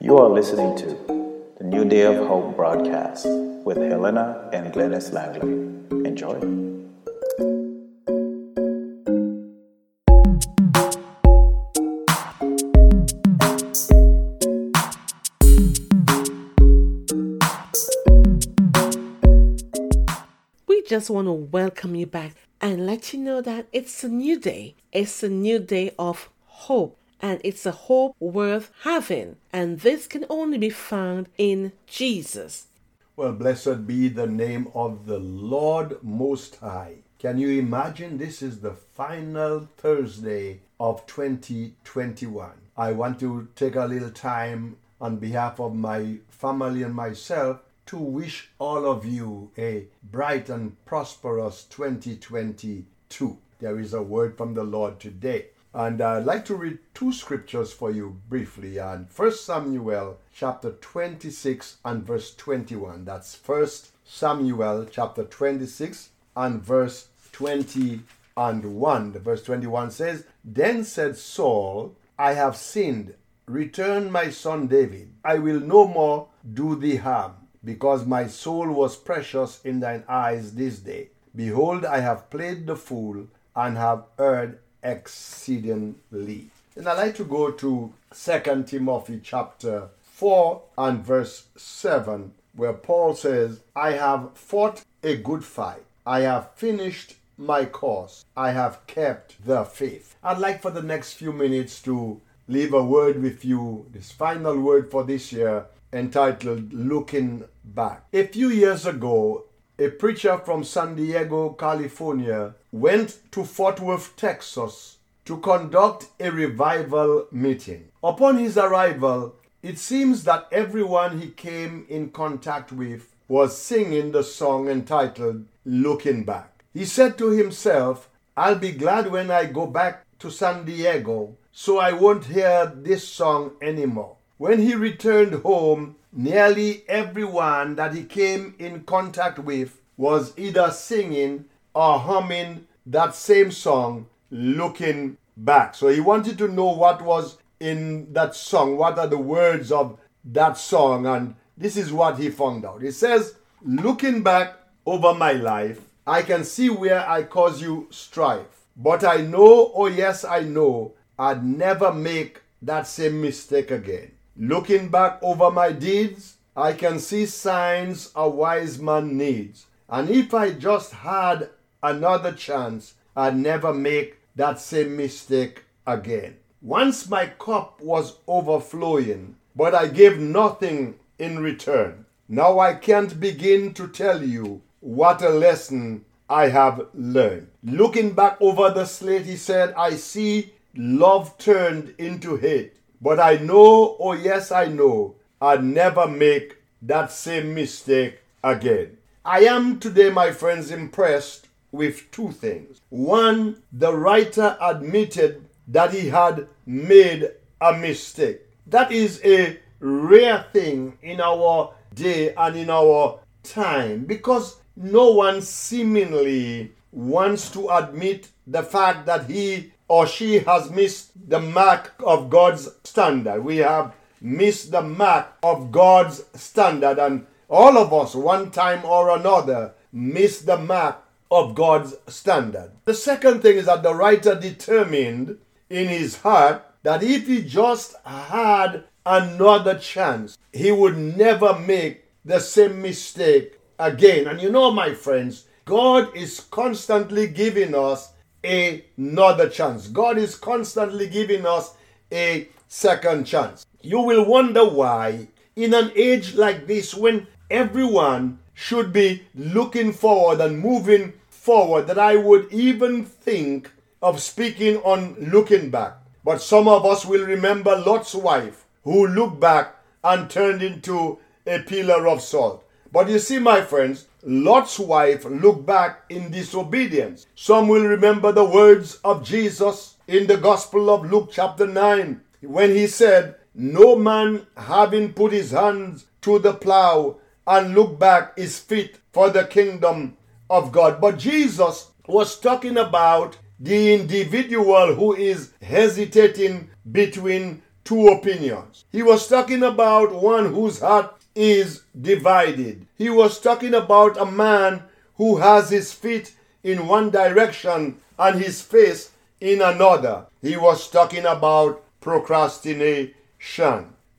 You are listening to the New Day of Hope broadcast with Helena and Glennis Langley. Enjoy. We just want to welcome you back and let you know that it's a new day. It's a new day of hope and it's a hope worth having. And this can only be found in Jesus. Well, blessed be the name of the Lord Most High. Can you imagine this is the final Thursday of 2021? I want to take a little time on behalf of my family and myself to wish all of you a bright and prosperous 2022. There is a word from the Lord today. And I'd like to read two scriptures for you briefly. And First Samuel chapter 26 and verse 21. That's First Samuel chapter 26 and verse 21. The verse 21 says, Then said Saul, I have sinned. Return my son David. I will no more do thee harm, because my soul was precious in thine eyes this day. Behold, I have played the fool and have erred exceedingly. And I'd like to go to 2 Timothy chapter 4 and verse 7, where Paul says, I have fought a good fight. I have finished my course. I have kept the faith. I'd like for the next few minutes to leave a word with you, this final word for this year, entitled Looking Back. A few years ago, a preacher from San Diego, California, went to Fort Worth, Texas to conduct a revival meeting. Upon his arrival, it seems that everyone he came in contact with was singing the song entitled Looking Back. He said to himself, I'll be glad when I go back to San Diego so I won't hear this song anymore. When he returned home, nearly everyone that he came in contact with was either singing or humming that same song, Looking Back. So he wanted to know what was in that song, what are the words of that song, and this is what he found out. He says, Looking back over my life, I can see where I caused you strife. But I know, oh yes, I know, I'd never make that same mistake again. Looking back over my deeds, I can see signs a wise man needs. And if I just had another chance, I'd never make that same mistake again. Once my cup was overflowing, but I gave nothing in return. Now I can't begin to tell you what a lesson I have learned. Looking back over the slate, he said, I see love turned into hate. But I know, oh yes, I know, I'd never make that same mistake again. I am today, my friends, impressed with two things. One, the writer admitted that he had made a mistake. That is a rare thing in our day and in our time because no one seemingly wants to admit the fact that he or she has missed the mark of God's standard. We have missed the mark of God's standard, and all of us, one time or another, miss the mark of God's standard. The second thing is that the writer determined in his heart that if he just had another chance, he would never make the same mistake again. And you know, my friends, God is constantly giving us another chance. God is constantly giving us a second chance. You will wonder why, in an age like this, when everyone should be looking forward and moving forward, that I would even think of speaking on looking back. But some of us will remember Lot's wife, who looked back and turned into a pillar of salt. But you see, my friends, Lot's wife looked back in disobedience. Some will remember the words of Jesus in the Gospel of Luke, chapter 9, when he said, No man having put his hands to the plow and look back is fit for the kingdom of God. But Jesus was talking about the individual who is hesitating between two opinions. He was talking about one whose heart is divided. He was talking about a man who has his feet in one direction and his face in another. He was talking about procrastination.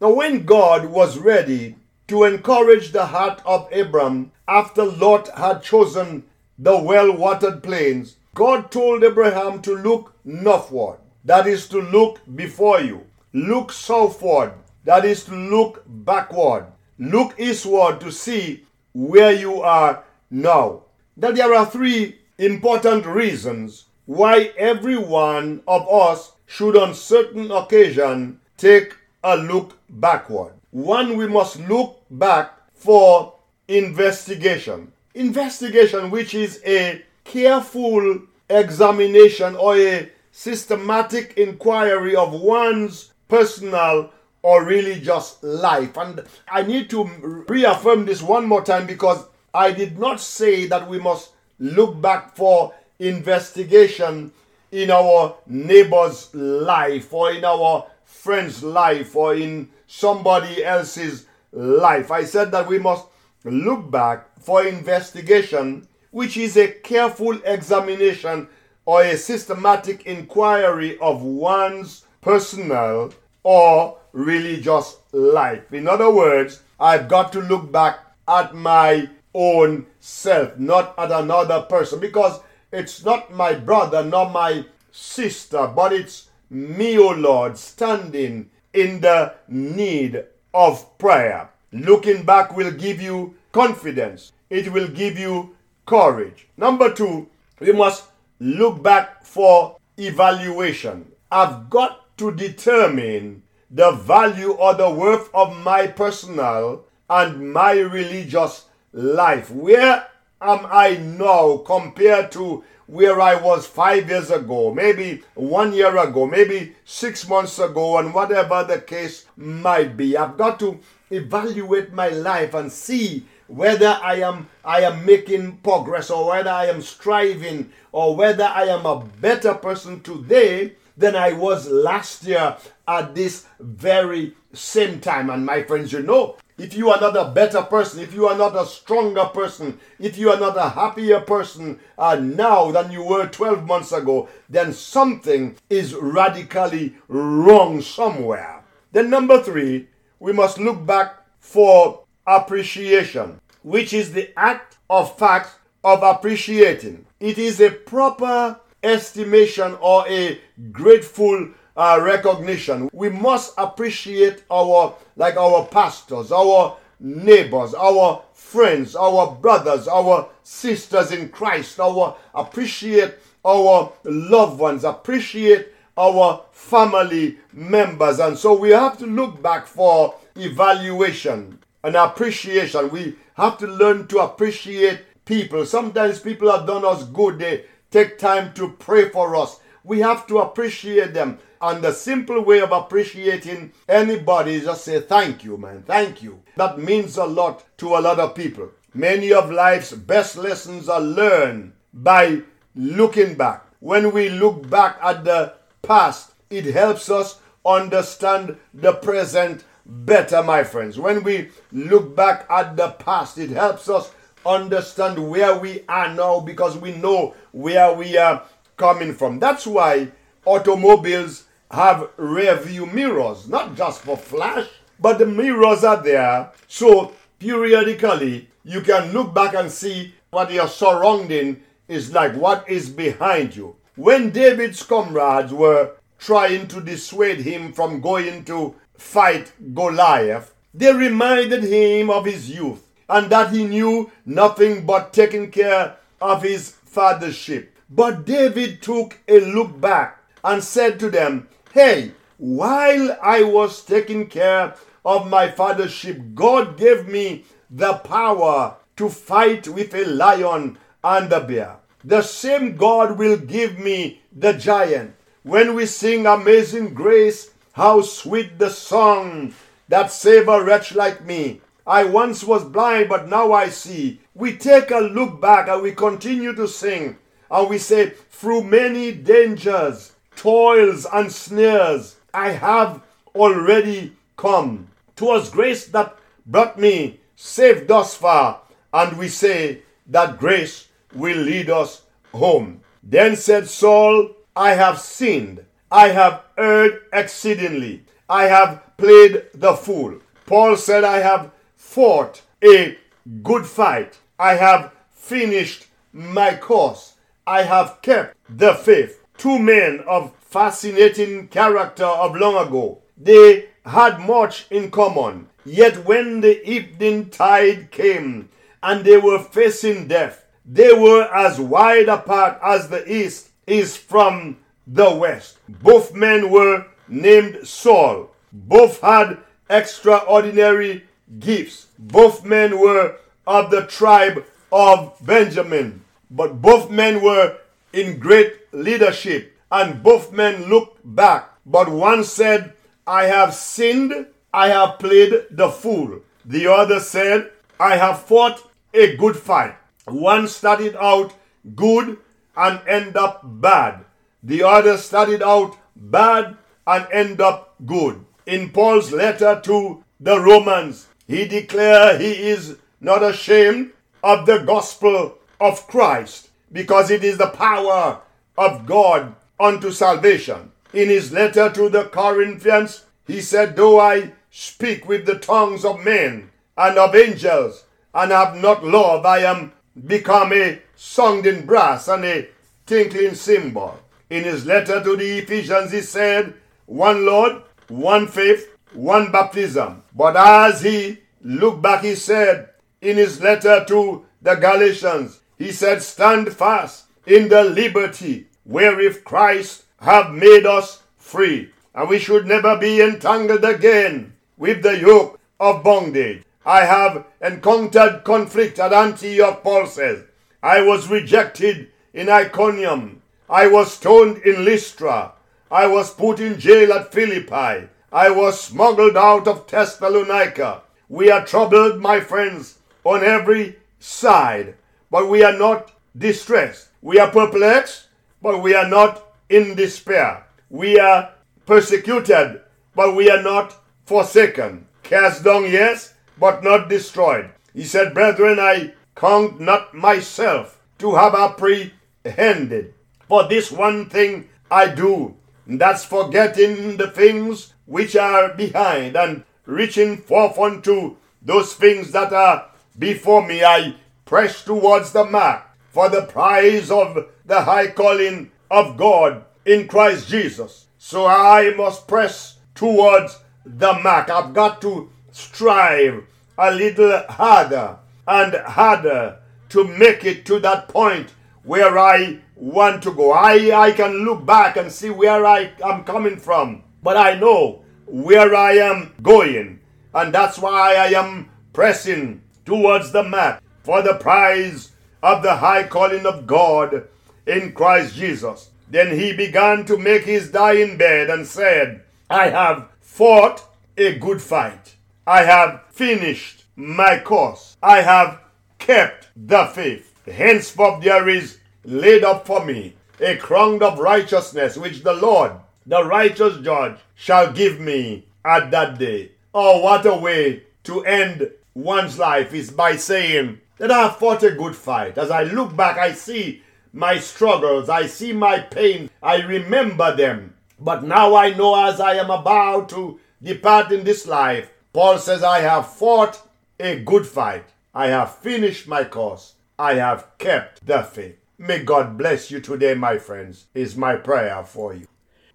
Now, when God was ready to encourage the heart of Abram after Lot had chosen the well watered plains, God told Abraham to look northward, that is to look before you, look southward, that is to look backward, look eastward to see where you are now. That there are three important reasons why every one of us should on certain occasion take a look backward. One, we must look back for investigation. Investigation, which is a careful examination or a systematic inquiry of one's personal or religious life. And I need to reaffirm this one more time because I did not say that we must look back for investigation in our neighbor's life or in our friend's life or in somebody else's life. I said that we must look back for investigation, which is a careful examination or a systematic inquiry of one's personal or religious life. In other words, I've got to look back at my own self, not at another person, because it's not my brother nor my sister, but it's me, O Lord, standing in the need of prayer. Looking back will give you confidence, it will give you courage. Number two, we must look back for evaluation. I've got to determine the value or the worth of my personal and my religious life. Where am I now compared to where I was five years ago, maybe one year ago, maybe six months ago, and whatever the case might be? I've got to evaluate my life and see whether I am I am making progress or whether I am striving or whether I am a better person today than I was last year at this very same time. And my friends, you know, if you are not a better person, if you are not a stronger person, if you are not a happier person uh, now than you were 12 months ago, then something is radically wrong somewhere. Then, number three, we must look back for appreciation, which is the act of fact of appreciating. It is a proper estimation or a grateful uh, recognition. We must appreciate our, like our pastors, our neighbors, our friends, our brothers, our sisters in Christ, our appreciate our loved ones, appreciate our family members. And so we have to look back for evaluation and appreciation. We have to learn to appreciate people. Sometimes people have done us good. They take time to pray for us. We have to appreciate them. And the simple way of appreciating anybody is just say, Thank you, man. Thank you. That means a lot to a lot of people. Many of life's best lessons are learned by looking back. When we look back at the past, it helps us understand the present better, my friends. When we look back at the past, it helps us understand where we are now because we know where we are coming from. That's why automobiles have rear view mirrors, not just for flash, but the mirrors are there. So periodically you can look back and see what your surrounding is like, what is behind you. When David's comrades were trying to dissuade him from going to fight Goliath, they reminded him of his youth and that he knew nothing but taking care of his father's sheep. But David took a look back and said to them, Hey, while I was taking care of my father's sheep, God gave me the power to fight with a lion and a bear. The same God will give me the giant. When we sing Amazing Grace, how sweet the song that save a wretch like me. I once was blind, but now I see. We take a look back and we continue to sing. And we say, through many dangers, toils and snares. I have already come. 'Twas grace that brought me safe thus far, and we say that grace will lead us home. Then said Saul, I have sinned. I have erred exceedingly. I have played the fool. Paul said, I have fought a good fight. I have finished my course. I have kept the faith. Two men of fascinating character of long ago. They had much in common. Yet when the evening tide came and they were facing death, they were as wide apart as the east is from the west. Both men were named Saul. Both had extraordinary gifts. Both men were of the tribe of Benjamin. But both men were in great leadership, and both men looked back. But one said, I have sinned, I have played the fool. The other said, I have fought a good fight. One started out good and end up bad. The other started out bad and end up good. In Paul's letter to the Romans, he declared he is not ashamed of the gospel of Christ because it is the power of God unto salvation. In his letter to the Corinthians, he said, Though I speak with the tongues of men and of angels and have not love, I am become a sounding brass and a tinkling cymbal. In his letter to the Ephesians, he said, One Lord, one faith, one baptism. But as he looked back, he said in his letter to the Galatians, he said, Stand fast in the liberty wherewith Christ have made us free. And we should never be entangled again with the yoke of bondage. I have encountered conflict at Antioch, Paul says. I was rejected in Iconium. I was stoned in Lystra. I was put in jail at Philippi. I was smuggled out of Thessalonica. We are troubled, my friends, on every side, but we are not distressed. We are perplexed, but we are not in despair. We are persecuted, but we are not forsaken. Cast down, yes, but not destroyed. He said, Brethren, I count not myself to have apprehended. For this one thing I do, that's forgetting the things which are behind and reaching forth unto those things that are before me. I press towards the mark for the prize of the high calling of God in Christ Jesus. So I must press towards the mark. I've got to strive a little harder and harder to make it to that point where I want to go. I, I can look back and see where I am coming from, but I know where I am going, and that's why I am pressing towards the mark for the prize of the high calling of God in Christ Jesus. Then he began to make his dying bed and said, I have fought a good fight. I have finished my course. I have kept the faith. Henceforth there is laid up for me a crown of righteousness which the Lord, the righteous judge, shall give me at that day. Oh, what a way to end one's life is by saying that I have fought a good fight. As I look back, I see my struggles, I see my pain, I remember them. But now I know as I am about to depart in this life, Paul says, I have fought a good fight. I have finished my course. I have kept the faith. May God bless you today, my friends, is my prayer for you.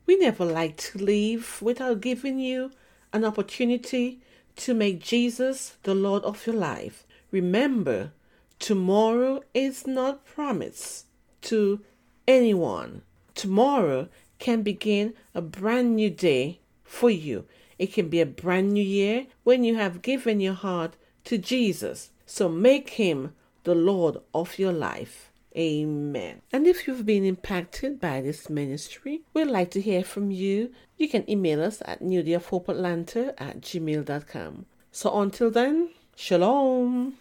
We never like to leave without giving you an opportunity to make Jesus the Lord of your life. Remember, tomorrow is not promised to anyone. Tomorrow can begin a brand new day for you. It can be a brand new year when you have given your heart to Jesus. So make him the Lord of your life. Amen. And if you've been impacted by this ministry, we'd like to hear from you. You can email us at newdayofhopeatlanta at gmail.com. So until then, shalom.